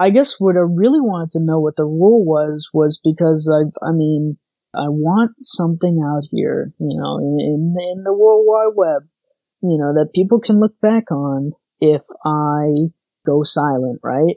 I guess what I really wanted to know what the rule was, was because I, I mean, I want something out here, you know, in, in, the World Wide Web, you know, that people can look back on if I go silent, right?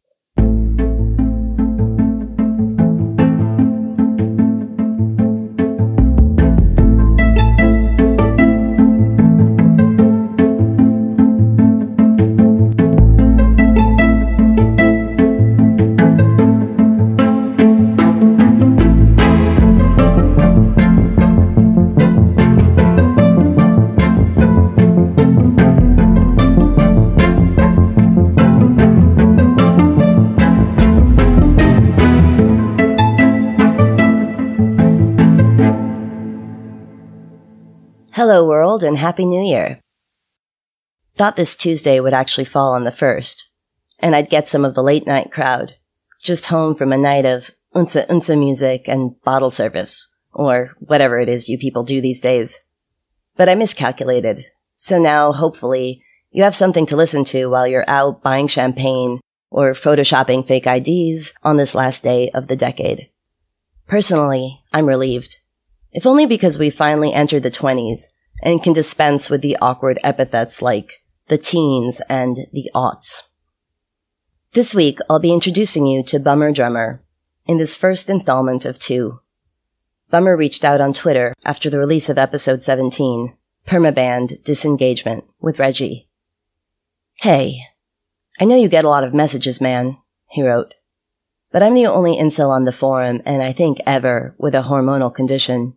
Hello, world, and Happy New Year. Thought this Tuesday would actually fall on the first, and I'd get some of the late night crowd, just home from a night of unsa unsa music and bottle service, or whatever it is you people do these days. But I miscalculated, so now, hopefully, you have something to listen to while you're out buying champagne or photoshopping fake IDs on this last day of the decade. Personally, I'm relieved if only because we finally entered the 20s and can dispense with the awkward epithets like the teens and the aughts. This week, I'll be introducing you to Bummer Drummer in this first installment of two. Bummer reached out on Twitter after the release of episode 17, Permaband Disengagement with Reggie. Hey, I know you get a lot of messages, man, he wrote. But I'm the only incel on the forum, and I think ever, with a hormonal condition.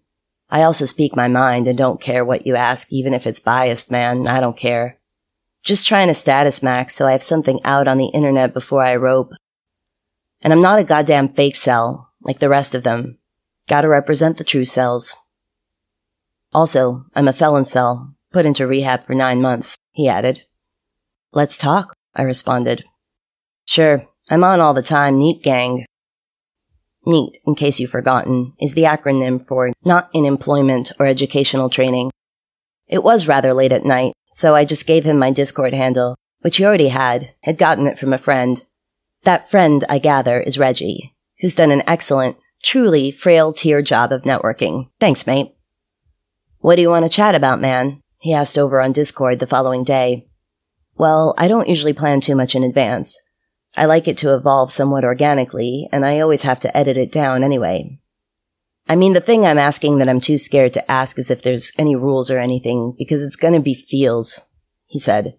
I also speak my mind and don't care what you ask, even if it's biased, man. I don't care. Just trying to status max so I have something out on the internet before I rope. And I'm not a goddamn fake cell, like the rest of them. Gotta represent the true cells. Also, I'm a felon cell, put into rehab for nine months, he added. Let's talk, I responded. Sure, I'm on all the time, NEET gang. NEET, in case you've forgotten, is the acronym for Not in Employment or Educational Training. It was rather late at night, so I just gave him my Discord handle, which he already had, had gotten it from a friend. That friend, I gather, is Reggie, who's done an excellent, truly frail tier job of networking. Thanks, mate. What do you want to chat about, man? He asked over on Discord the following day. Well, I don't usually plan too much in advance. I like it to evolve somewhat organically, and I always have to edit it down anyway. I mean, the thing I'm asking that I'm too scared to ask is if there's any rules or anything, because it's gonna be feels, he said.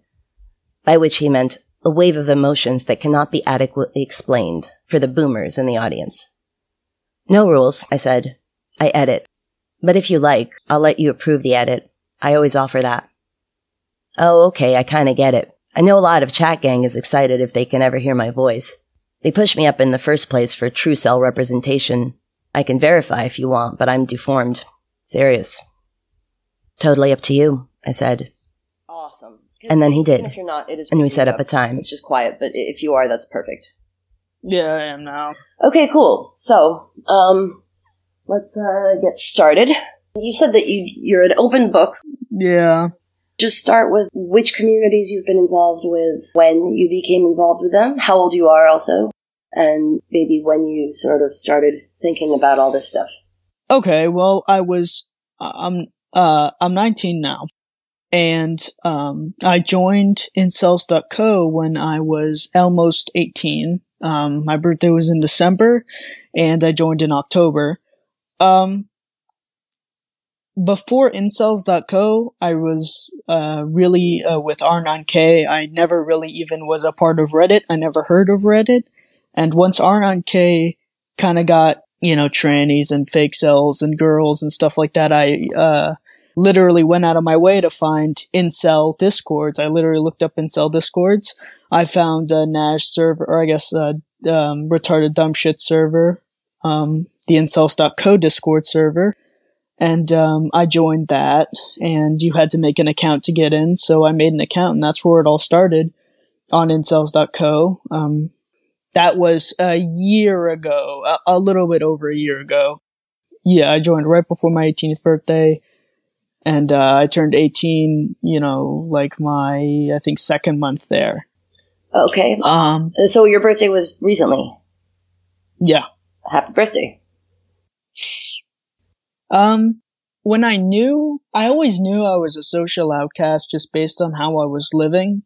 By which he meant a wave of emotions that cannot be adequately explained for the boomers in the audience. No rules, I said. I edit. But if you like, I'll let you approve the edit. I always offer that. Oh, okay, I kinda get it. I know a lot of chat gang is excited if they can ever hear my voice. They pushed me up in the first place for true cell representation. I can verify if you want, but I'm deformed. Serious. Totally up to you, I said. Awesome. And then he did. If you're not, it is. And we set up tough. a time. It's just quiet, but if you are, that's perfect. Yeah, I am now. Okay, cool. So, um, let's uh, get started. You said that you you're an open book. Yeah. Just start with which communities you've been involved with, when you became involved with them, how old you are, also, and maybe when you sort of started thinking about all this stuff. Okay, well, I was, I'm, uh, I'm 19 now. and um, I joined incels.co when I was almost 18. Um, my birthday was in December, and I joined in October. Um, before incels.co, I was uh, really uh, with R9K. I never really even was a part of Reddit. I never heard of Reddit. And once R9K kind of got, you know, trannies and fake cells and girls and stuff like that, I uh, literally went out of my way to find incel discords. I literally looked up incel discords. I found a Nash server, or I guess a um, retarded dumb shit server, um, the incels.co discord server. And um, I joined that, and you had to make an account to get in. So I made an account, and that's where it all started on incels.co. Um, that was a year ago, a, a little bit over a year ago. Yeah, I joined right before my 18th birthday and uh, I turned 18, you know, like my I think second month there. Okay. Um. So your birthday was recently. Yeah. Happy birthday. Um. When I knew, I always knew I was a social outcast just based on how I was living.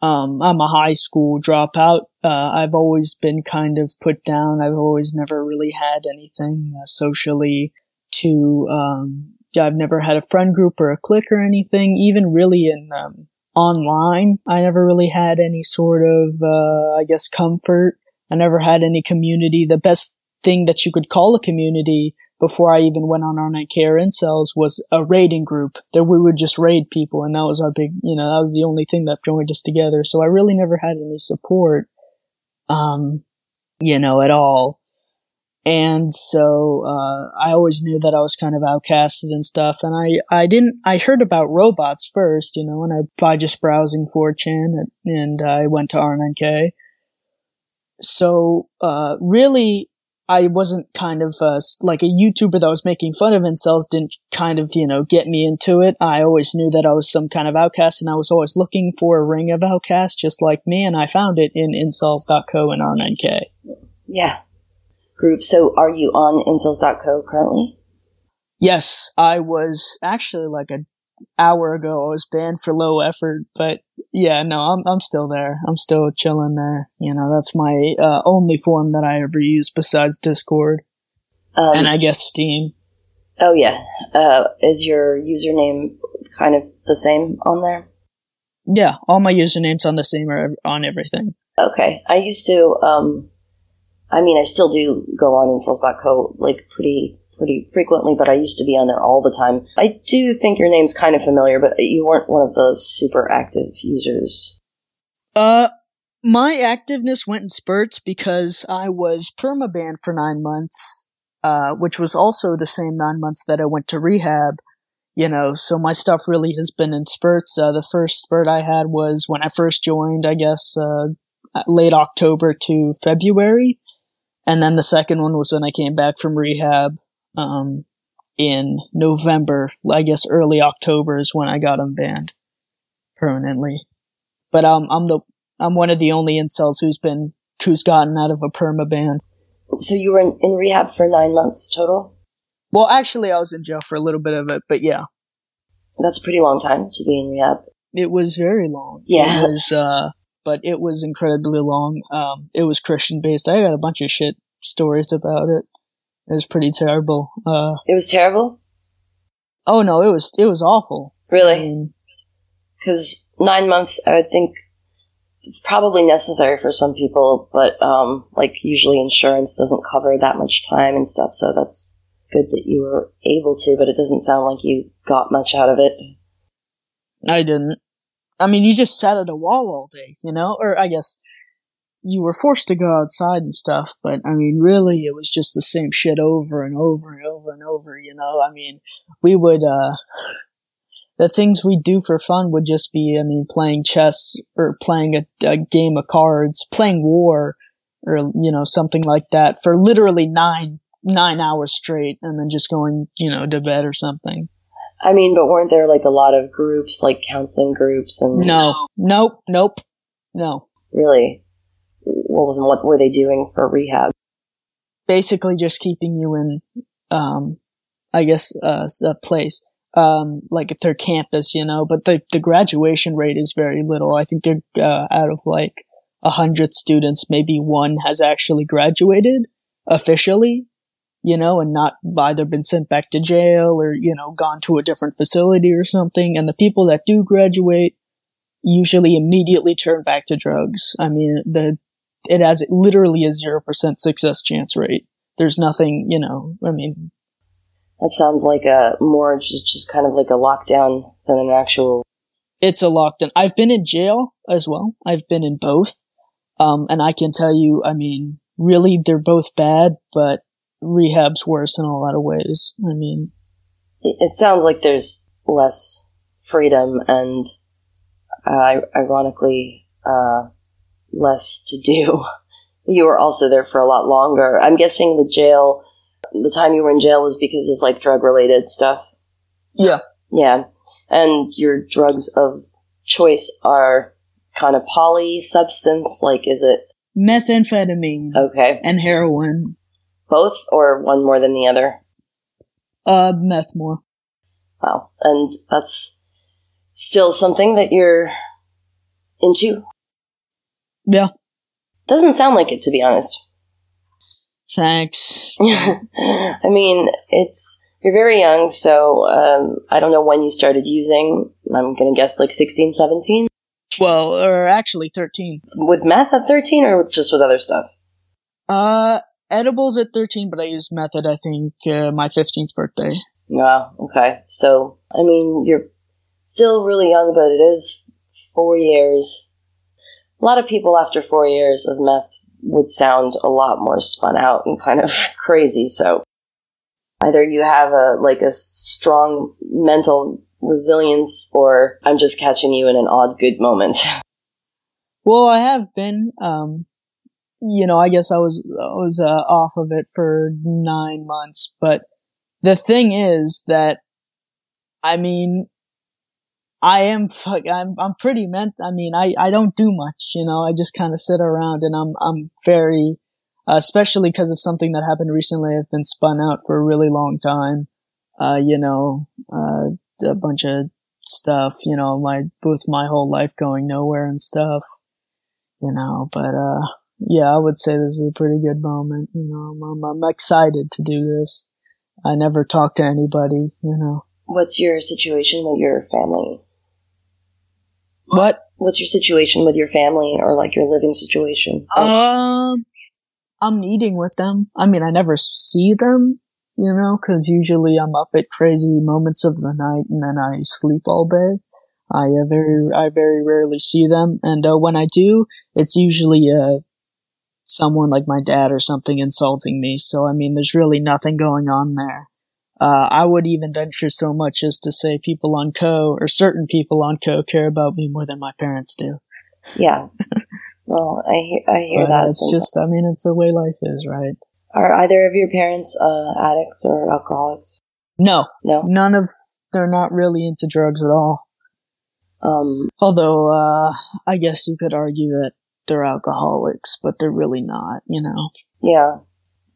Um, I'm a high school dropout. Uh, I've always been kind of put down. I've always never really had anything uh, socially to um, I've never had a friend group or a clique or anything, even really in um, online. I never really had any sort of, uh, I guess, comfort. I never had any community. The best thing that you could call a community before I even went on R9K or incels was a raiding group that we would just raid people. And that was our big, you know, that was the only thing that joined us together. So I really never had any support, um, you know, at all. And so, uh, I always knew that I was kind of outcasted and stuff. And I, I didn't, I heard about robots first, you know, and I, by just browsing 4chan and, and I went to R9K. So, uh, really, I wasn't kind of, uh, like a YouTuber that was making fun of incels didn't kind of, you know, get me into it. I always knew that I was some kind of outcast and I was always looking for a ring of outcasts just like me. And I found it in incels.co and R9K. Yeah group. So are you on incels.co currently? Yes, I was actually like an hour ago. I was banned for low effort, but yeah, no, I'm I'm still there. I'm still chilling there. You know, that's my uh, only form that I ever use besides Discord, um, and I guess Steam. Oh yeah, uh, is your username kind of the same on there? Yeah, all my usernames on the same are on everything. Okay, I used to um, I mean, I still do go on incels.co like pretty pretty frequently, but I used to be on there all the time. I do think your name's kind of familiar, but you weren't one of those super active users. Uh, my activeness went in spurts because I was permabanned for nine months, uh, which was also the same nine months that I went to rehab. You know, so my stuff really has been in spurts. Uh, the first spurt I had was when I first joined, I guess, uh, late October to February. And then the second one was when I came back from rehab um, in November. I guess early October is when I got him banned permanently. But um, I'm the I'm one of the only incels who's been who's gotten out of a perma ban. So you were in, in rehab for nine months total. Well, actually, I was in jail for a little bit of it, but yeah, that's a pretty long time to be in rehab. It was very long. Yeah, it was. Uh, but it was incredibly long. Um, it was Christian based. I got a bunch of shit stories about it. It was pretty terrible. Uh, it was terrible. Oh no, it was it was awful. Really? Because nine months, I would think it's probably necessary for some people, but um, like usually insurance doesn't cover that much time and stuff. So that's good that you were able to, but it doesn't sound like you got much out of it. I didn't. I mean, you just sat at a wall all day, you know? Or I guess you were forced to go outside and stuff, but I mean, really, it was just the same shit over and over and over and over, you know? I mean, we would, uh, the things we do for fun would just be, I mean, playing chess or playing a, a game of cards, playing war, or, you know, something like that for literally nine, nine hours straight and then just going, you know, to bed or something. I mean, but weren't there like a lot of groups, like counseling groups and? No, nope, nope, no. Really? Well, what were they doing for rehab? Basically, just keeping you in, um, I guess, uh, a place. um, like if their campus, you know, but the, the graduation rate is very little. I think they're, uh, out of like a hundred students, maybe one has actually graduated officially, you know, and not either been sent back to jail or, you know, gone to a different facility or something. And the people that do graduate usually immediately turn back to drugs. I mean, the, it has literally a 0% success chance rate. There's nothing, you know, I mean, that sounds like a more just, just kind of like a lockdown than an actual. It's a lockdown. I've been in jail as well. I've been in both. Um, and I can tell you, I mean, really they're both bad, but rehab's worse in a lot of ways. I mean, it sounds like there's less freedom and, uh, ironically, uh, less to do. You were also there for a lot longer. I'm guessing the jail the time you were in jail was because of like drug related stuff. Yeah. Yeah. And your drugs of choice are kind of poly substance. Like, is it methamphetamine? Okay. And heroin. Both or one more than the other? Uh, meth more. Wow. And that's still something that you're into? Yeah. Doesn't sound like it, to be honest. Thanks. I mean, it's you're very young, so um, I don't know when you started using. I'm gonna guess like 16, 17? Well, or actually 13. With meth at 13 or just with other stuff? Uh, edibles at 13, but I used method, I think, uh, my 15th birthday. Yeah, okay. So, I mean, you're still really young, but it is four years. A lot of people after four years of meth would sound a lot more spun out and kind of crazy. So either you have a like a strong mental resilience or I'm just catching you in an odd good moment. Well, I have been um you know, I guess I was I was uh, off of it for 9 months, but the thing is that I mean, I am fuck. I'm I'm pretty meant. I mean, I I don't do much. You know, I just kind of sit around, and I'm I'm very, uh, especially because of something that happened recently. I've been spun out for a really long time. Uh, you know, uh, a bunch of stuff. You know, my with my whole life going nowhere and stuff. You know, but uh, yeah, I would say this is a pretty good moment. You know, I'm, I'm excited to do this. I never talk to anybody. You know. What's your situation with your family? What? What's your situation with your family or like your living situation? Um, I'm eating with them. I mean, I never see them, you know, cause usually I'm up at crazy moments of the night and then I sleep all day. I uh, very, I very rarely see them. And, uh, when I do, it's usually, uh, someone like my dad or something insulting me. So, I mean, there's really nothing going on there. Uh, I would even venture so much as to say people on Co or certain people on Co care about me more than my parents do. Yeah. well, I hear, I hear that. It's just, I mean, it's the way life is, right? Are either of your parents uh, addicts or alcoholics? No, no, none of. They're not really into drugs at all. Um, although uh, I guess you could argue that they're alcoholics, but they're really not. You know. Yeah.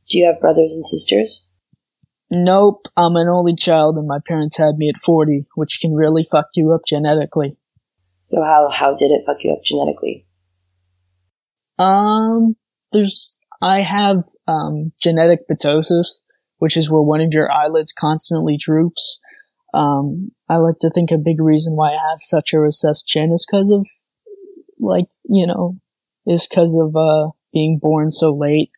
Do you have brothers and sisters? Nope, I'm an only child and my parents had me at 40, which can really fuck you up genetically. So how, how did it fuck you up genetically? Um, there's, I have, um, genetic ptosis, which is where one of your eyelids constantly droops. Um, I like to think a big reason why I have such a recessed chin is because of, like, you know, is because of, uh, being born so late.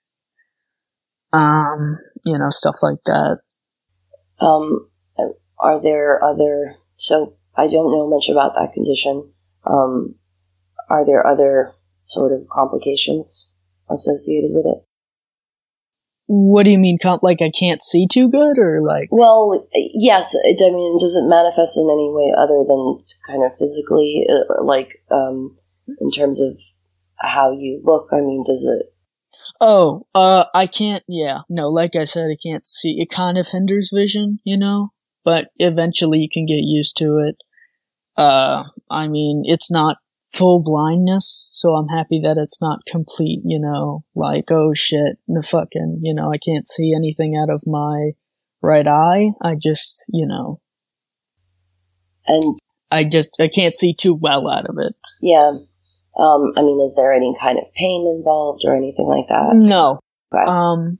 Um, you know, stuff like that. Um, are there other, so I don't know much about that condition. Um, are there other sort of complications associated with it? What do you mean, comp- like I can't see too good, or like? Well, yes. It, I mean, does it manifest in any way other than kind of physically, uh, like um, in terms of how you look? I mean, does it Oh, uh, I can't, yeah, no, like I said, I can't see. It kind of hinders vision, you know, but eventually you can get used to it. Uh, I mean, it's not full blindness, so I'm happy that it's not complete, you know, like, oh shit, the fucking, you know, I can't see anything out of my right eye. I just, you know, And I just I can't see too well out of it. yeah, um, I mean, is there any kind of pain involved or anything like that? No, Okay. um,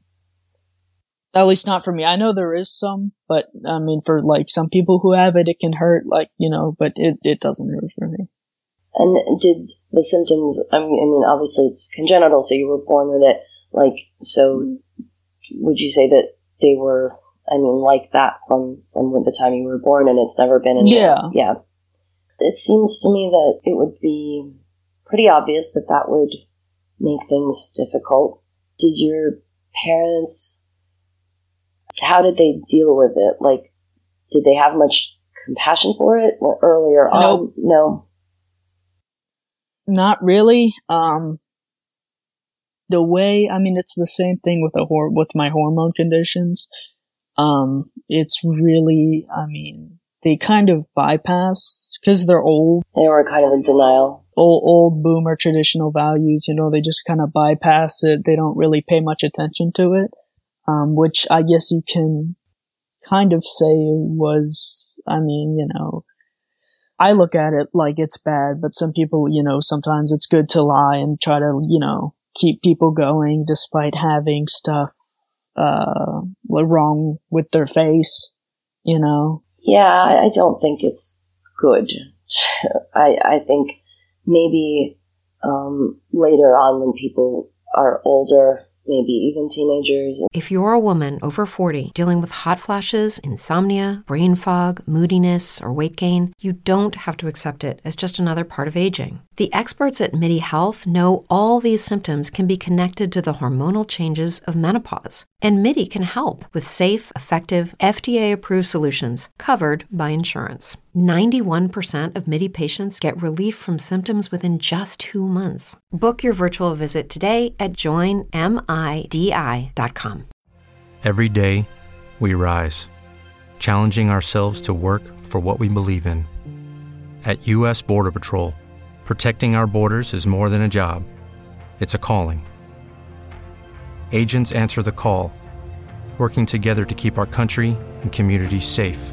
at least not for me. I know there is some, but I mean, for like some people who have it, it can hurt. Like you know, but it it doesn't hurt for me. And did the symptoms? I mean, I mean, obviously it's congenital, so you were born with it. Like, so would you say that they were? I mean, like that from from the time you were born, and it's never been. Any, Yeah. yeah. It seems to me that it would be pretty obvious that that would make things difficult. Did your parents? How did they deal with it? Like, did they have much compassion for it earlier on? Nope. No. Not really. Um, the way I mean, it's the same thing with the hor- with my hormone conditions. Um, it's really, I mean, they kind of bypass because they're old, They were kind of in denial. Old, old boomer traditional values. You know, they just kind of bypass it. They don't really pay much attention to it. Um, which I guess you can kind of say was, I mean, you know, I look at it like it's bad, but some people, you know, sometimes it's good to lie and try to, you know, keep people going despite having stuff, uh, wrong with their face, you know. Yeah, I I don't think it's good. I I think maybe um, later on when people are older, maybe even teenagers, If you're a woman over 40 dealing with hot flashes, insomnia, brain fog, moodiness, or weight gain, you don't have to accept it as just another part of aging. The experts at MIDI Health know all these symptoms can be connected to the hormonal changes of menopause. And MIDI can help with safe, effective, FDA approved solutions covered by insurance. 91% of MIDI patients get relief from symptoms within just two months. Book your virtual visit today at joinmidi.com. Every day, we rise, challenging ourselves to work for what we believe in. At U.S. Border Patrol, protecting our borders is more than a job, it's a calling. Agents answer the call, working together to keep our country and communities safe.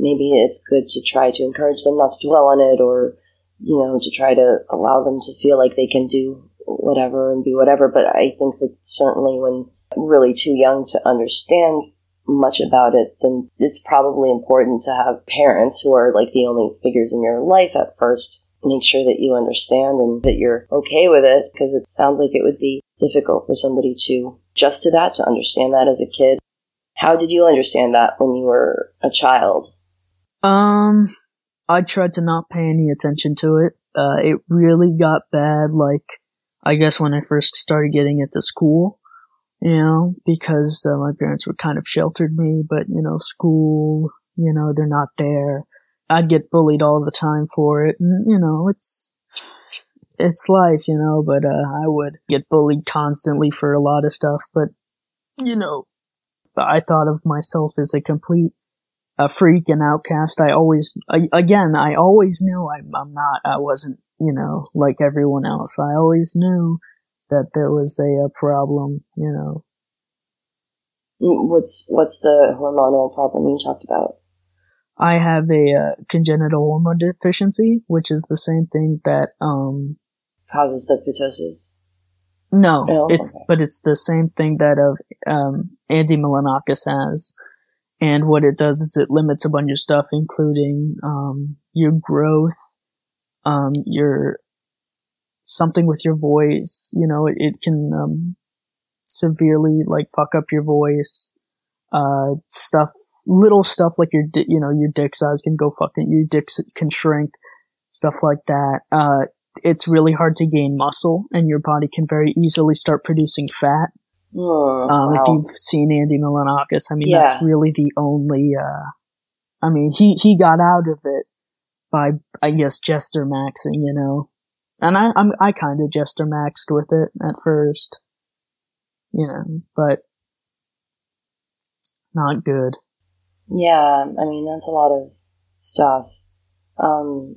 maybe it's good to try to encourage them not to dwell on it or, you know, to try to allow them to feel like they can do whatever and be whatever. But I think that certainly when really too young to understand much about it, then it's probably important to have parents who are like the only figures in your life at first make sure that you understand and that you're okay with it because it sounds like it would be difficult for somebody to adjust to that, to understand that as a kid. How did you understand that when you were a child? Um, I tried to not pay any attention to it. Uh, it really got bad, like, I guess when I first started getting into school, you know, because uh, my parents were kind of sheltered me, but, you know, school, you know, they're not there. I'd get bullied all the time for it, and, you know, it's, it's life, you know, but, uh, I would get bullied constantly for a lot of stuff, but, you know, I thought of myself as a complete a freak and outcast. I always, I, again, I always knew I'm, I'm not, I wasn't, you know, like everyone else. I always knew that there was a, a problem, you know. What's what's the hormonal problem you talked about? I have a uh, congenital hormone deficiency, which is the same thing that, um, causes the ptosis. No, Oh, it's okay. but it's the same thing that of um, Andy Milonakis has, and what it does is it limits a bunch of stuff, including um, your growth, um, your something with your voice. You know, it, it can um, severely like fuck up your voice. Uh, stuff, little stuff like your, di- you know, your dick size can go fucking, your dick can shrink, stuff like that. Uh, it's really hard to gain muscle and your body can very easily start producing fat. Hmm, Um, if you've seen Andy Milonakis, I mean, Yeah. that's really the only, uh, I mean, he, he got out of it by, I guess, Jester maxing, you know, and I, I'm, I kind of Jester maxed with it at first, you know, but not good. Yeah, I mean that's a lot of stuff. Um,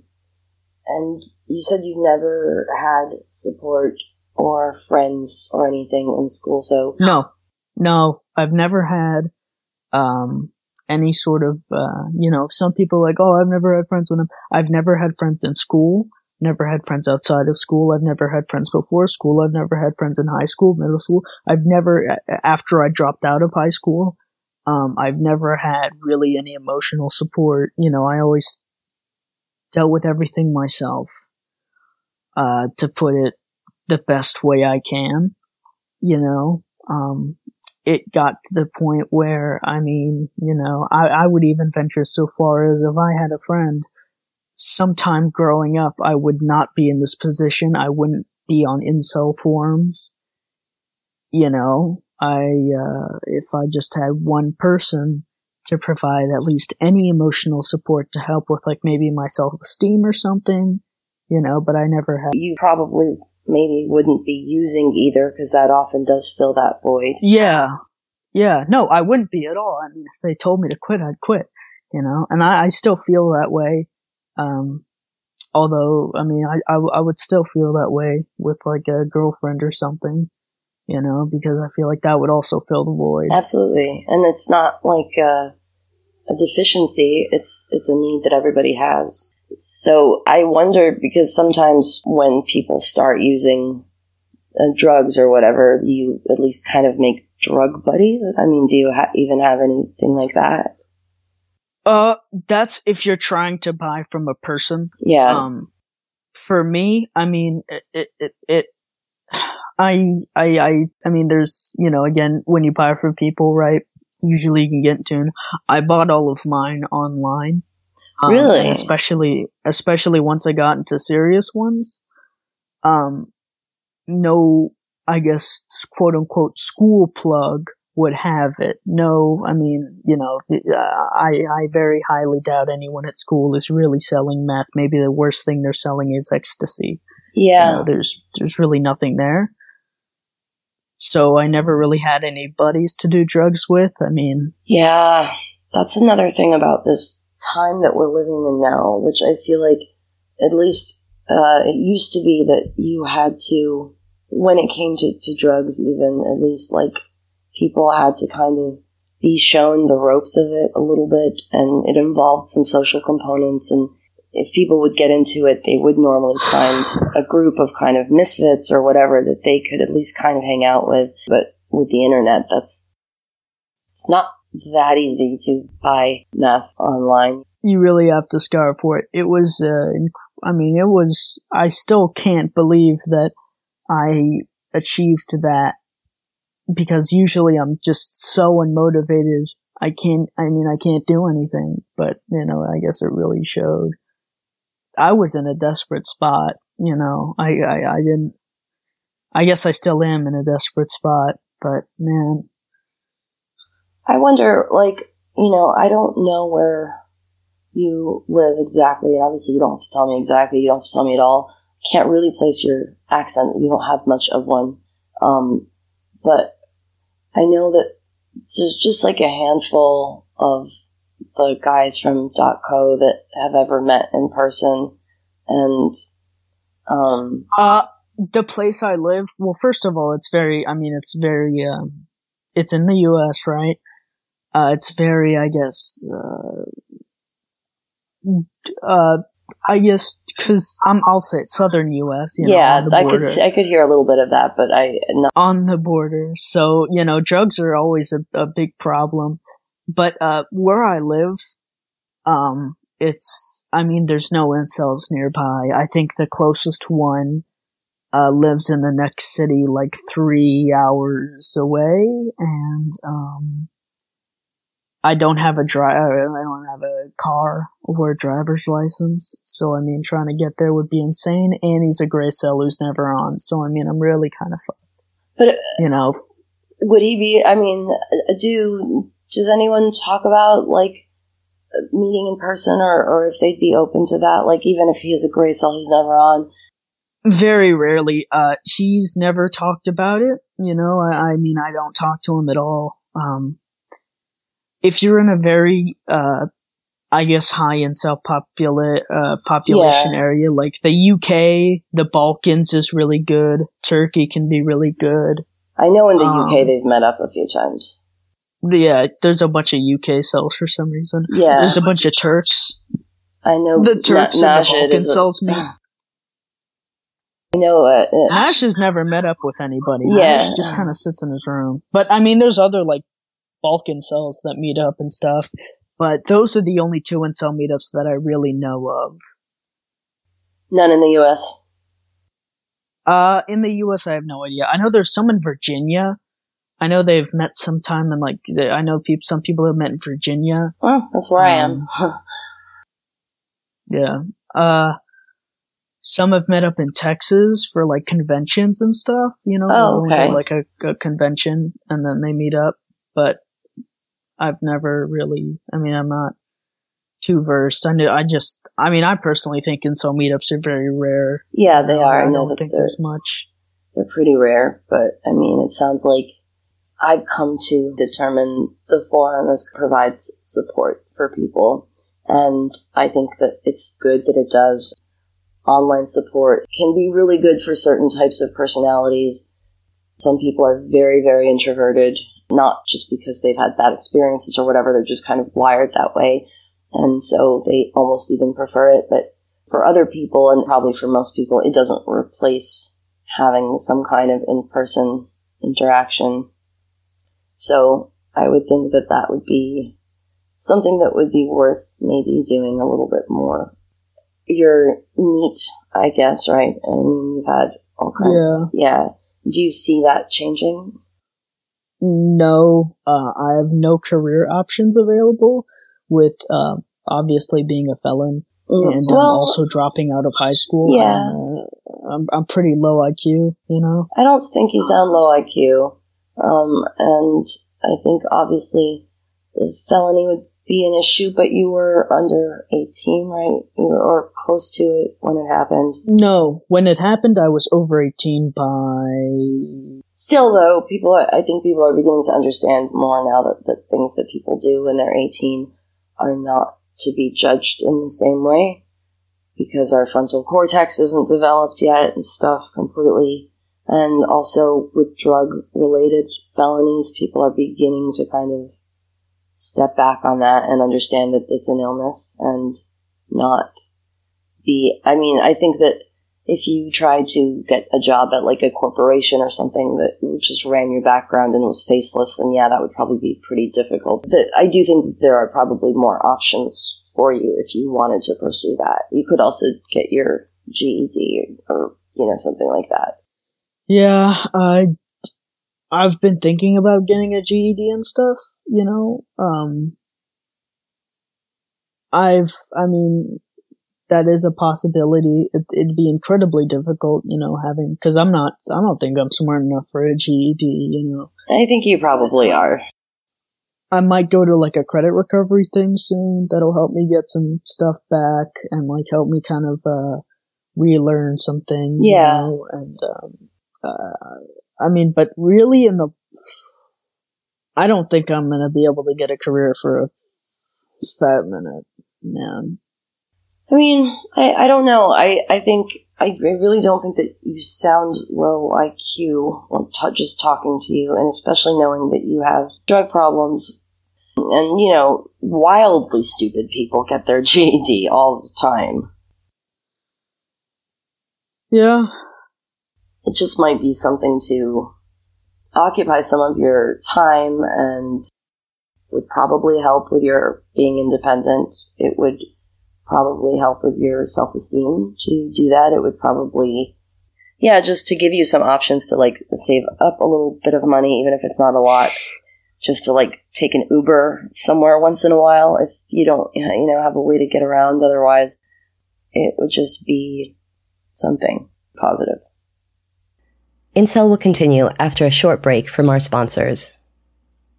and you said you've never had support or friends or anything in school, so. No, no, I've never had, um, any sort of, uh, you know, some people like, oh, I've never had friends when I'm, I've never had friends in school, never had friends outside of school, I've never had friends before school, I've never had friends in high school, middle school, I've never, after I dropped out of high school, um, I've never had really any emotional support, you know, I always dealt with everything myself, uh, to put it the best way I can, you know, um, it got to the point where, I mean, you know, I, I would even venture so far as if I had a friend sometime growing up, I would not be in this position. I wouldn't be on incel forums. You know, I, uh, if I just had one person to provide at least any emotional support to help with like maybe my self-esteem or something, you know, but I never had. you probably maybe wouldn't be using either because that often does fill that void. Yeah. Yeah. No, I wouldn't be at all. I mean, if they told me to quit, I'd quit, you know, and I, I still feel that way. Um, although, I mean, I I would still feel that way with like a girlfriend or something, you know, because I feel like that would also fill the void. Absolutely, and it's not like a, a deficiency. It's it's a need that everybody has. So I wonder because sometimes when people start using uh, drugs or whatever, you at least kind of make drug buddies. I mean, do you ha- even have anything like that? Uh, that's if you're trying to buy from a person. Yeah, Um, for me, I mean, it, it, it, it I, I, I, I mean, there's, you know, again, when you buy from people, right? Usually you can get into, an- I bought all of mine online. Um, Really? especially, especially once I got into serious ones. Um, no, I guess, quote unquote, school plug would have it. No, I mean, you know, uh, I, I very highly doubt anyone at school is really selling meth. Maybe the worst thing they're selling is ecstasy. You yeah. know, there's, there's really nothing there. So I never really had any buddies to do drugs with. I mean, Yeah, that's another thing about this time that we're living in now, which I feel like at least uh, it used to be that you had to, when it came to, to drugs, even at least like people had to kind of be shown the ropes of it a little bit, and it involved some social components. And if people would get into it, they would normally find a group of kind of misfits or whatever that they could at least kind of hang out with. But with the internet, that's it's not that easy to buy meth online. you really have to scar for it. It was, uh, I mean, it was, I still can't believe that I achieved that because usually I'm just so unmotivated. I can't, I mean, I can't do anything, but you know, I guess it really showed. I was in a desperate spot, you know, I, I, I didn't, I guess I still am in a desperate spot, but man, I wonder, like, you know, I don't know where you live exactly. Obviously, you don't have to tell me exactly. You don't have to tell me at all. Can't really place your accent. You don't have much of one. Um, but I know that there's just like a handful of the guys from .co that have ever met in person, and um, Uh, the place I live, well, first of all, it's very, I mean, it's very, um, it's in the U.S., right? Uh, it's very, I guess, uh, uh, I guess because I'm I'll say southern U.S. You know, yeah, I could I could hear a little bit of that, but I not, on the border. So, you know, drugs are always a, a big problem. But, uh, where I live, um, it's, I mean, there's no incels nearby. I think the closest one, uh, lives in the next city like three hours away. And, um, I don't have a dri- I don't have a car or a driver's license. So, I mean, trying to get there would be insane. And he's a gray cell who's never on. So, I mean, I'm really kind of, fucked. but uh, you know, would he be? I mean, do does anyone talk about like meeting in person, or or if they'd be open to that? Like even if he is a gray cell who's never on, very rarely. Uh, he's never talked about it. You know, I, I mean, I don't talk to him at all. Um, if you're in a very, uh, I guess high incel popula- uh, population Yeah. area, like the UK, the Balkans is really good. Turkey can be really good. I know in the Um, UK they've met up a few times. Yeah, there's a bunch of UK cells for some reason. Yeah, There's a bunch of Turks. I know The Turks Na- and the Balkan cells meet. I know. Uh, uh, Nash has never met up with anybody. Yeah. Nash just kind of sits in his room. But I mean, there's other like Balkan cells that meet up and stuff. But those are the only two incel meetups that I really know of. none in the US. Uh, in the U.S., I have no idea. I know there's some in Virginia. I know they've met sometime in like I know people. Some people have met in Virginia. Oh, that's where I am. Yeah. Uh, some have met up in Texas for like conventions and stuff. You know, Oh, They'll go to, okay. like a, a convention and then they meet up. But I've never really. I mean, I'm not too versed. I knew. I just. I mean, I personally think incel meetups are very rare. yeah, they um, are. I I know don't that think they're there's much. they're pretty rare, but I mean, it sounds like I've come to determine the forum as provides support for people, and I think that it's good that it does. Online support can be really good for certain types of personalities. Some people are very, very introverted, not just because they've had bad experiences or whatever, they're just kind of wired that way. And so they almost even prefer it. But for other people, and probably for most people, it doesn't replace having some kind of in person interaction. So I would think that that would be something that would be worth maybe doing a little bit more. You're NEET, I guess, right? I mean, you've had all kinds. Yeah. Yeah. Do you see that changing? No, uh, I have no career options available with, uh, obviously being a felon and um, well, also dropping out of high school. Yeah. and, uh, I'm, I'm pretty low IQ, you know? I don't think you sound low IQ. Um, and I think obviously the felony would be an issue, but you were under 18, right? Or close to it when it happened. No, when it happened, I was over 18 by. Still, though, people, I think people are beginning to understand more now that the things that people do when they're 18 are not to be judged in the same way because our frontal cortex isn't developed yet and stuff completely. And also with drug related felonies, people are beginning to kind of step back on that and understand that it's an illness and not be. I mean, I think that if you tried to get a job at like a corporation or something that just ran your background and was faceless, then yeah, that would probably be pretty difficult. But I do think there are probably more options for you if you wanted to pursue that. You could also get your GED or you know, something like that. Yeah, I. I've been thinking about getting a GED and stuff, you know? Um. I've. I mean, that is a possibility. It, it'd be incredibly difficult, you know, having. Because I'm not. I don't think I'm smart enough for a GED, you know? I think you probably are. I might go to like a credit recovery thing soon that'll help me get some stuff back and like help me kind of uh relearn some things. you Yeah. know, and um uh I mean, but really in the I don't think I'm gonna be able to get a career for a fat minute, man. I mean, I, I don't know. I, I think, I really don't think that you sound low IQ t- just talking to you, and especially knowing that you have drug problems. And, you know, wildly stupid people get their GED all the time. Yeah. It just might be something to occupy some of your time and would probably help with your being independent. It would probably help with your self esteem to do that. It would probably, yeah, just to give you some options to like save up a little bit of money, even if it's not a lot, just to like take an Uber somewhere once in a while if you don't, you know, have a way to get around. Otherwise, it would just be something positive. Incel will continue after a short break from our sponsors.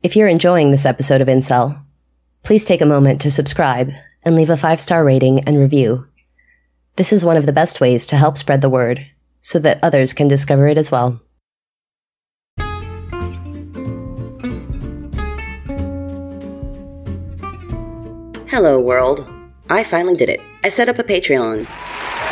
If you're enjoying this episode of Incel, please take a moment to subscribe and leave a five star rating and review. This is one of the best ways to help spread the word so that others can discover it as well. Hello, world. I finally did it. I set up a Patreon.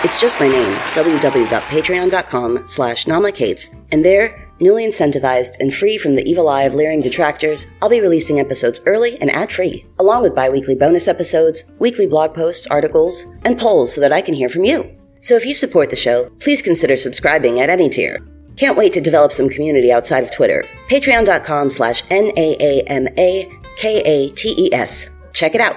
It's just my name, www.patreon.com slash naamakates, and there, newly incentivized and free from the evil eye of leering detractors, I'll be releasing episodes early and ad-free, along with bi-weekly bonus episodes, weekly blog posts, articles, and polls so that I can hear from you. So if you support the show, please consider subscribing at any tier. Can't wait to develop some community outside of Twitter. Patreon.com slash N-A-A-M-A-K-A-T-E-S. Check it out.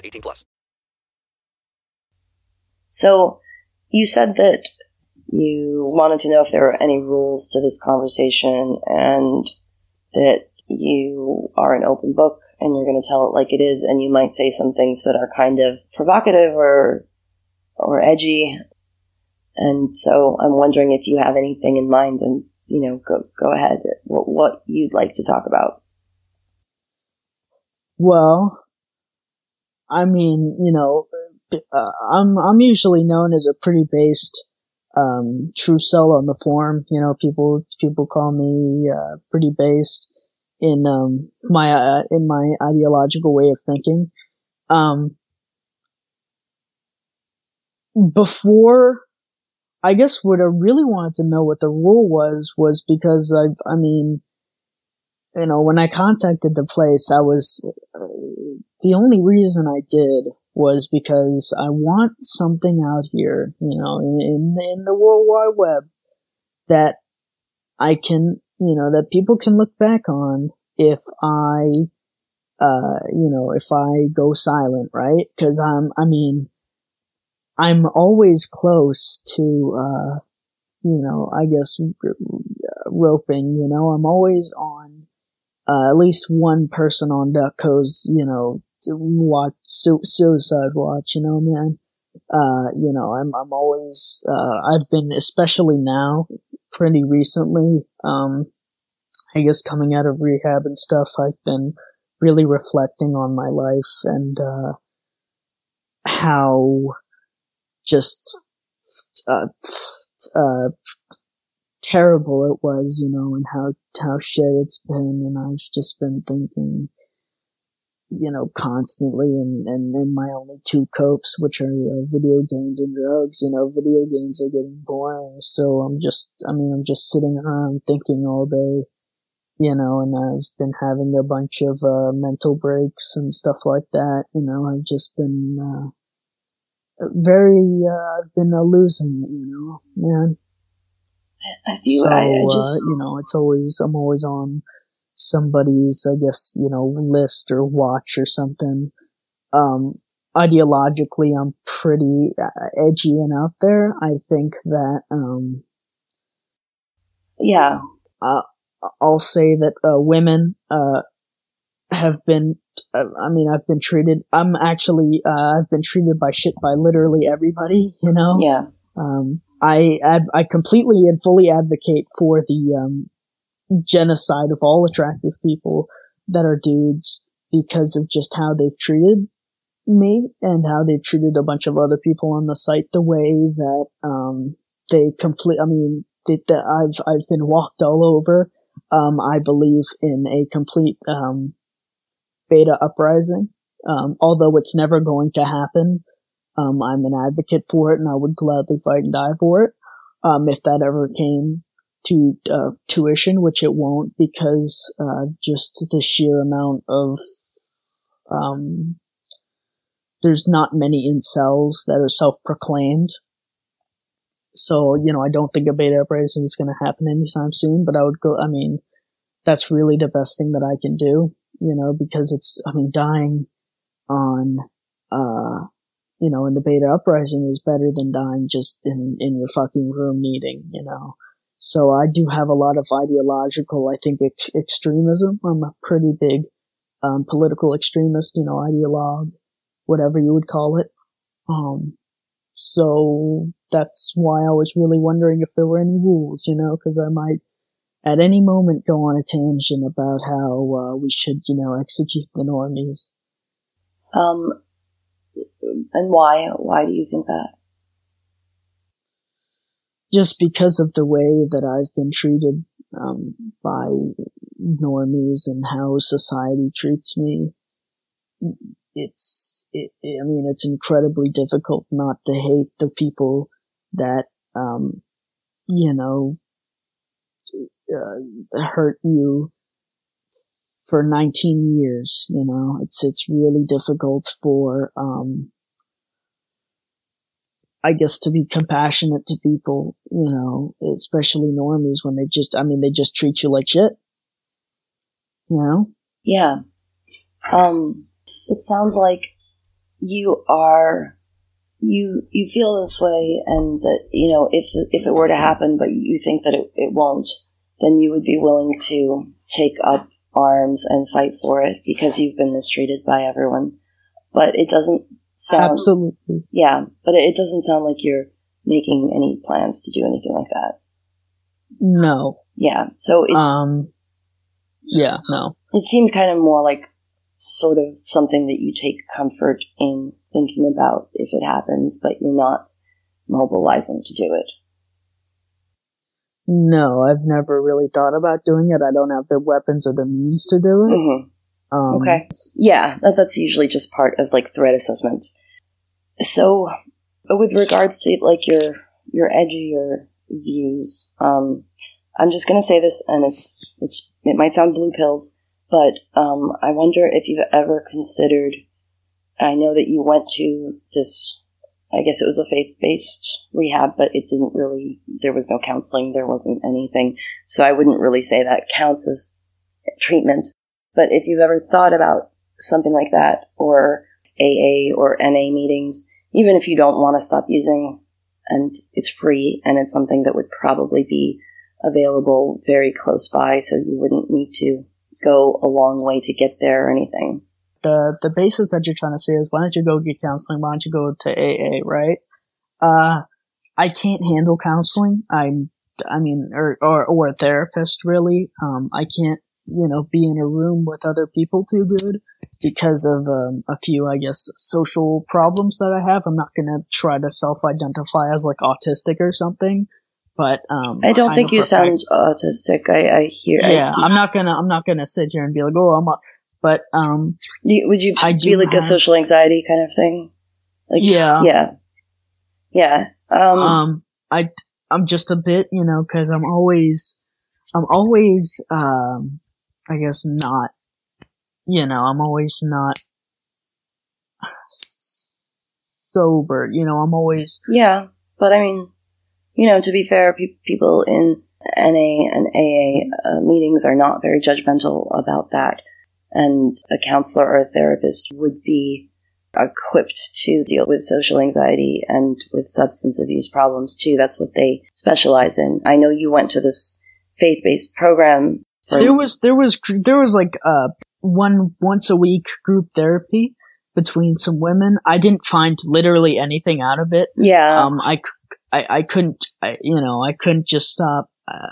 18 plus. So you said that you wanted to know if there were any rules to this conversation and that you are an open book and you're going to tell it like it is and you might say some things that are kind of provocative or or edgy and so I'm wondering if you have anything in mind and, you know, go, go ahead, what, what you'd like to talk about. Well, I mean, you know, uh, I'm, I'm usually known as a pretty based, um, truecel on the forum. You know, people, people call me, uh, pretty based in, um, my, uh, in my ideological way of thinking. Um, before I guess what I really wanted to know what the rule was was because I, I mean, you know, when I contacted the place, I was the only reason I did was because I want something out here, you know, in, in the World Wide Web that I can, you know, that people can look back on if I, uh, you know, if I go silent, right? Because I'm, I mean I'm always close to, uh, you know, I guess roping, you know, I'm always on, uh, at least one person on DuckCo's, you know, watch, su- suicide watch, you know, man. uh, you know, I'm, I'm always, uh, I've been, especially now, pretty recently, um, I guess coming out of rehab and stuff, I've been really reflecting on my life and, uh, how just, uh, uh, terrible it was, you know, and how, how shit it's been. And I've just been thinking, you know, constantly and, and, and my only two copes, which are uh, video games and drugs, you know, video games are getting boring. So I'm just, I mean, I'm just sitting around thinking all day, you know, and I've been having a bunch of, uh, mental breaks and stuff like that. You know, I've just been, uh, very, uh, I've been uh, losing it, you know, man. You, so, I, I uh, just, you know, it's always, I'm always on somebody's, I guess, you know, list or watch or something. Um, ideologically, I'm pretty uh, edgy and out there. I think that, um, yeah, uh, I'll say that, uh, women, uh, have been, uh, I mean, I've been treated, I'm actually, uh, I've been treated by shit by literally everybody, you know? yeah, Um, I, ad- I completely and fully advocate for the, um, genocide of all attractive people that are dudes because of just how they've treated me and how they've treated a bunch of other people on the site the way that, um, they complete, I mean, that I've, I've been walked all over. Um, I believe in a complete, um, beta uprising. Um, although it's never going to happen, um, I'm an advocate for it and I would gladly fight and die for it. Um, if that ever came to, uh, tuition, which it won't because, uh, just the sheer amount of, um, there's not many incels that are self-proclaimed. So, you know, I don't think a beta uprising is going to happen anytime soon, but I would go, I mean, that's really the best thing that I can do, you know, because it's, I mean, dying on, uh, you know, in the beta uprising is better than dying just in, in your fucking room meeting, you know. So I do have a lot of ideological, I think, ex- extremism. I'm a pretty big, um, political extremist, you know, ideologue, whatever you would call it. Um, so that's why I was really wondering if there were any rules, you know, cause I might at any moment go on a tangent about how, uh, we should, you know, execute the normies. um, and why? Why do you think that? Just because of the way that I've been treated um, by normies and how society treats me, it's it, I mean it's incredibly difficult not to hate the people that um, you know uh, hurt you for 19 years. You know, it's it's really difficult for um, I guess to be compassionate to people, you know, especially normies when they just, I mean, they just treat you like shit. You know? Yeah. Um, it sounds like you are, you, you feel this way and that, you know, if, if it were to happen, but you think that it, it won't, then you would be willing to take up arms and fight for it because you've been mistreated by everyone. But it doesn't sound, Absolutely. yeah, but it doesn't sound like you're making any plans to do anything like that. No. Yeah. So it, Um, yeah, no. it seems kind of more like sort of something that you take comfort in thinking about if it happens, but you're not mobilizing to do it. No, I've never really thought about doing it. I don't have the weapons or the means to do it. hmm Um, Okay. Yeah, that, that's usually just part of like threat assessment. So, with regards to like your your edgier views, um, I'm just gonna say this, and it's it's it might sound blue pilled, but um, I wonder if you've ever considered. I know that you went to this. I guess it was a faith based rehab, but it didn't really. There was no counseling. There wasn't anything, so I wouldn't really say that counts as treatment. But if you've ever thought about something like that, or AA or NA meetings, even if you don't want to stop using, and it's free, and it's something that would probably be available very close by, so you wouldn't need to go a long way to get there or anything. the the basis that you're trying to say is why don't you go get counseling? Why don't you go to AA? Right? Uh, I can't handle counseling. I'm, I mean, or or or a therapist really. Um, I can't, you know, be in a room with other people too good because of um, a few, I guess, social problems that I have. I'm not gonna try to self-identify as like autistic or something. But um, I don't I think you a fact- sound autistic. I, I hear. yeah, I, I'm not gonna I'm not gonna sit here and be like, oh, I'm. A, but um, would you I be like a social anxiety kind of thing? Like, yeah, yeah, yeah. Um, um, I I'm just a bit, you know, because I'm always I'm always um, I guess not, you know, I'm always not sober. You know, I'm always yeah, but I mean, you know, to be fair, pe- people in NA and AA uh, meetings are not very judgmental about that, and a counselor or a therapist would be equipped to deal with social anxiety and with substance abuse problems too. That's what they specialize in. I know you went to this faith-based program. There was there was there was like uh one once a week group therapy between some women. I didn't find literally anything out of it. yeah, um, I, I, I couldn't, I, you know, I couldn't just stop. Uh,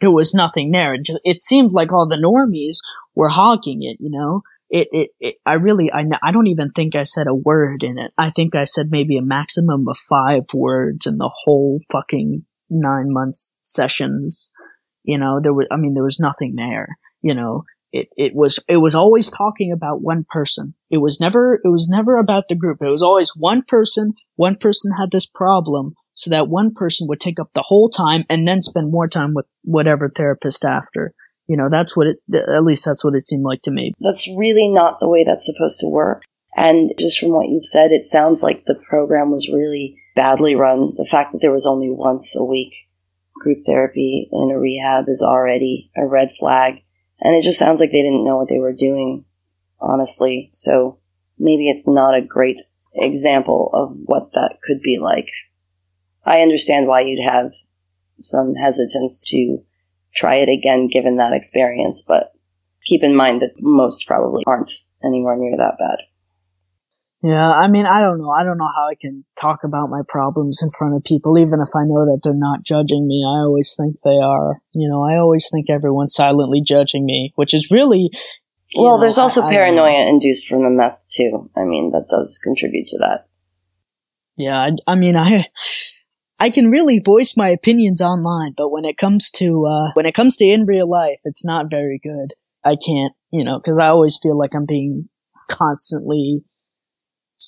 there was nothing there. It just, it seemed like all the normies were hogging it, you know? It, it, it, I really, I, I don't even think I said a word in it. I think I said maybe a maximum of five words in the whole fucking nine months sessions. You know, there was, I mean, there was nothing there, you know? It, it was, it was always talking about one person. It was never, it was never about the group. It was always one person one person had this problem so that one person would take up the whole time and then spend more time with whatever therapist after. You know, that's what it, at least that's what it seemed like to me. that's really not the way that's supposed to work. And just from what you've said, it sounds like the program was really badly run. The fact that there was only once a week group therapy in a rehab is already a red flag. And it just sounds like they didn't know what they were doing, honestly. So maybe it's not a great example of what that could be like. I understand why you'd have some hesitance to try it again given that experience, but keep in mind that most probably aren't anywhere near that bad. Yeah, I mean, I don't know. I don't know how I can talk about my problems in front of people, even if I know that they're not judging me. I always think they are. You know, I always think everyone's silently judging me, which is really. Well, know, there's also I- I paranoia induced from the meth too. I mean, that does contribute to that. Yeah, I, I mean, I, I can really voice my opinions online, but when it comes to, uh, when it comes to in real life, it's not very good. I can't, you know, cause I always feel like I'm being constantly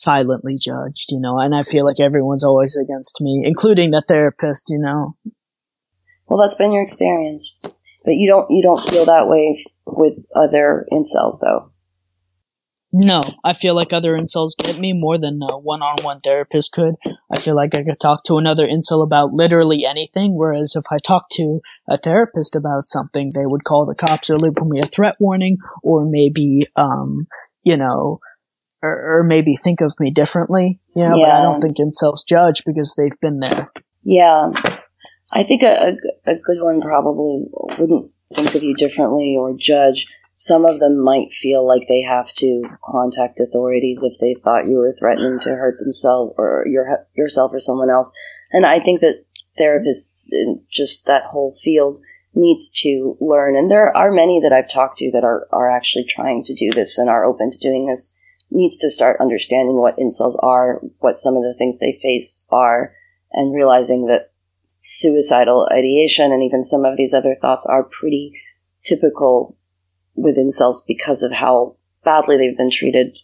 silently judged, you know, and I feel like everyone's always against me, including the therapist, you know. Well, that's been your experience, but you don't you don't feel that way with other incels though. No, I feel like other incels get me more than a one-on-one therapist could. I feel like I could talk to another incel about literally anything, whereas if I talk to a therapist about something, they would call the cops or label me a threat warning, or maybe, um, you know, or, or maybe think of me differently. You know, but I don't think incels judge because they've been there. Yeah, I think a, a, a good one probably wouldn't think of you differently or judge. Some of them might feel like they have to contact authorities if they thought you were threatening to hurt themselves or your, yourself or someone else. And I think that therapists in just that whole field needs to learn. And there are many that I've talked to that are, are actually trying to do this and are open to doing this. Needs to start understanding what incels are, what some of the things they face are, and realizing that suicidal ideation and even some of these other thoughts are pretty typical with incels because of how badly they've been treated.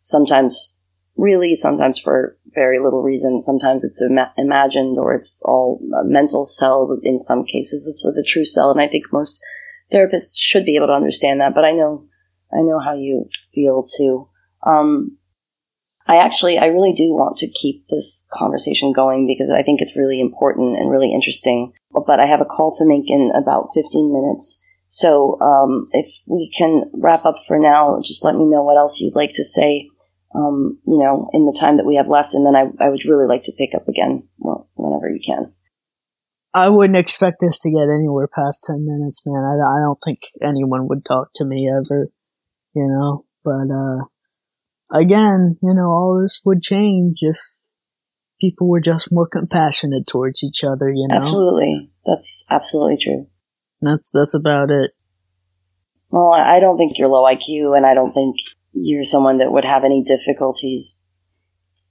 Sometimes really, sometimes for very little reason. Sometimes it's ima- imagined or it's all a mentalcel. In some cases, it's with a truecel. And I think most therapists should be able to understand that. But I know, I know how you feel too. Um, I actually, I really do want to keep this conversation going because I think it's really important and really interesting. But I have a call to make in about 15 minutes. So um, if we can wrap up for now, just let me know what else you'd like to say, um, you know, in the time that we have left. And then I, I would really like to pick up again well, whenever you can. I wouldn't expect this to get anywhere past 10 minutes, man. I, I don't think anyone would talk to me ever, you know? But, uh, again, you know, all this would change if people were just more compassionate towards each other, you know? Absolutely. That's absolutely true. That's, that's about it. Well, I don't think you're low IQ, and I don't think you're someone that would have any difficulties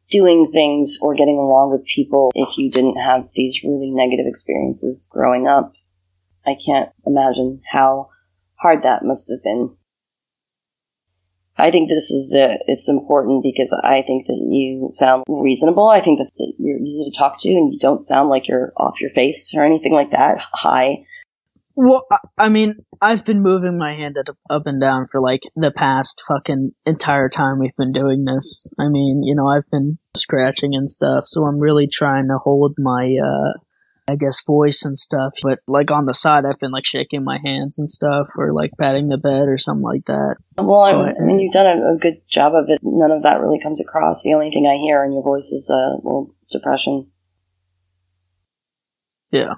doing things or getting along with people if you didn't have these really negative experiences growing up. I can't imagine how hard that must have been. I think this is uh, it's important because I think that you sound reasonable. I think that you're easy to talk to, and you don't sound like you're off your face or anything like that. Hi. Well, I mean, I've been moving my hand up and down for like the past fucking entire time we've been doing this. I mean, you know, I've been scratching and stuff, so I'm really trying to hold my, uh, I guess voice and stuff. But like on the side, I've been like shaking my hands and stuff, or like patting the bed or something like that. Well, so I, I, mean, you've done a, a, good job of it. None of that really comes across. The only thing I hear in your voice is a uh, little depression. Yeah.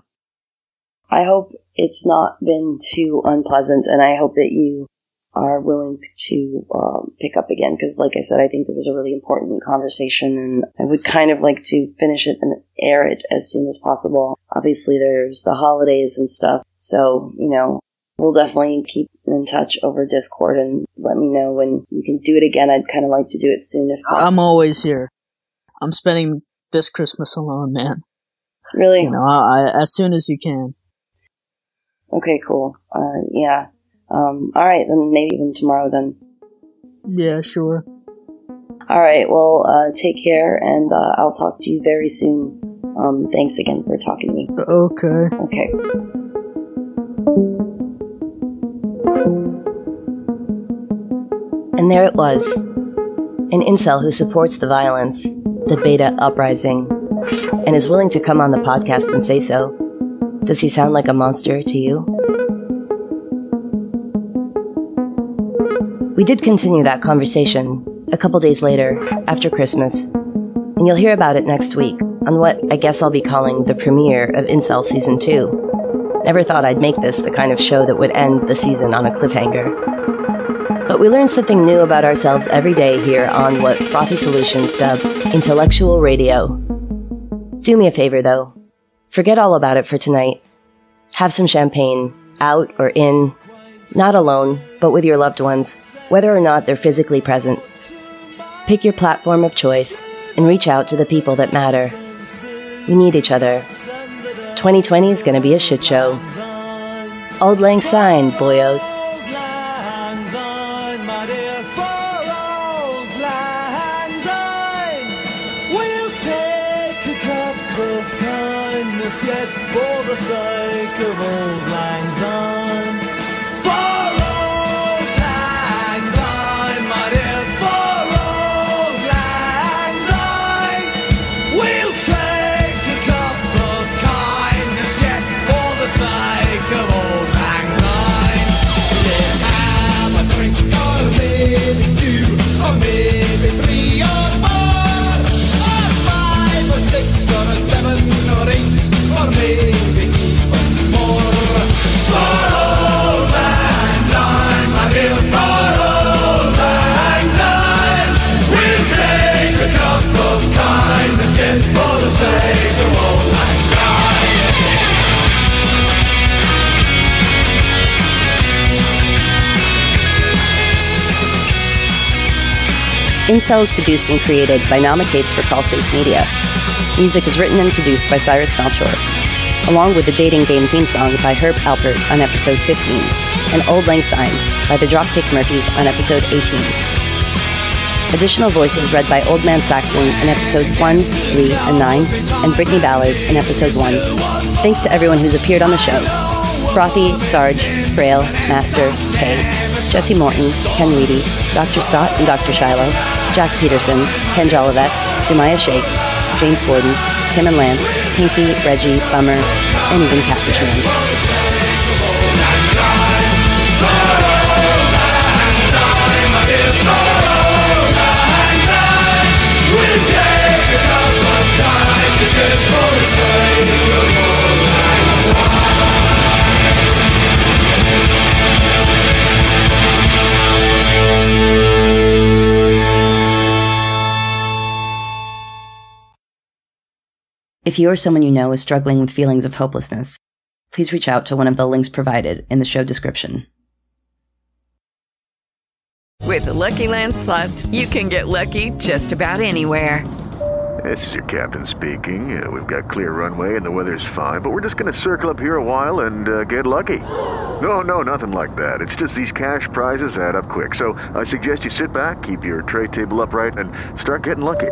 I hope it's not been too unpleasant, and I hope that you are willing to um, pick up again because, like I said, I think this is a really important conversation, and I would kind of like to finish it and air it as soon as possible. Obviously, there's the holidays and stuff, so you know we'll definitely keep in touch over Discord and let me know when you can do it again. I'd kind of like to do it soon if possible. I'm always here. I'm spending this Christmas alone, man. Really? You know, I, as soon as you can. Okay, cool. Uh, yeah. Um, all right, then maybe even tomorrow then. Yeah, sure. All right, well, uh, take care, and uh, I'll talk to you very soon. Um, thanks again for talking to me. Okay. Okay. And there it was an incel who supports the violence, the beta uprising, and is willing to come on the podcast and say so. Does he sound like a monster to you? We did continue that conversation a couple days later, after Christmas, and you'll hear about it next week on what I guess I'll be calling the premiere of Incel Season 2. Never thought I'd make this the kind of show that would end the season on a cliffhanger. But we learn something new about ourselves every day here on what Frothy Solutions dub intellectual radio. Do me a favor though, Forget all about it for tonight. Have some champagne, out or in, not alone, but with your loved ones, whether or not they're physically present. Pick your platform of choice and reach out to the people that matter. We need each other. 2020 is going to be a shit show. Auld Lang Syne, boyos. Incel is produced and created by Naama Kates for Crawlspace Media. Music is written and produced by Cyrus Melchor, along with the dating game theme song by Herb Alpert on episode 15, and Auld Lang Syne by the Dropkick Murphys on episode 18. Additional voices read by Old Man Saxon in episodes 1, 3, and 9, and Brittany Ballard in episode 1. Thanks to everyone who's appeared on the show. Frothy, Sarge, Frail, Master, Kay, Jesse Morton, Ken Reedy, Dr. Scott and Dr. Shiloh, Jack Peterson, Ken Jolivet, Sumaya Sheikh, James Gordon, Tim and Lance, Pinky, Reggie, Bummer, and even Catfish Man. If you or someone you know is struggling with feelings of hopelessness, please reach out to one of the links provided in the show description. With the Lucky Land slots, you can get lucky just about anywhere. This is your captain speaking. Uh, we've got clear runway and the weather's fine, but we're just going to circle up here a while and uh, get lucky. No, no, nothing like that. It's just these cash prizes add up quick. So I suggest you sit back, keep your tray table upright, and start getting lucky.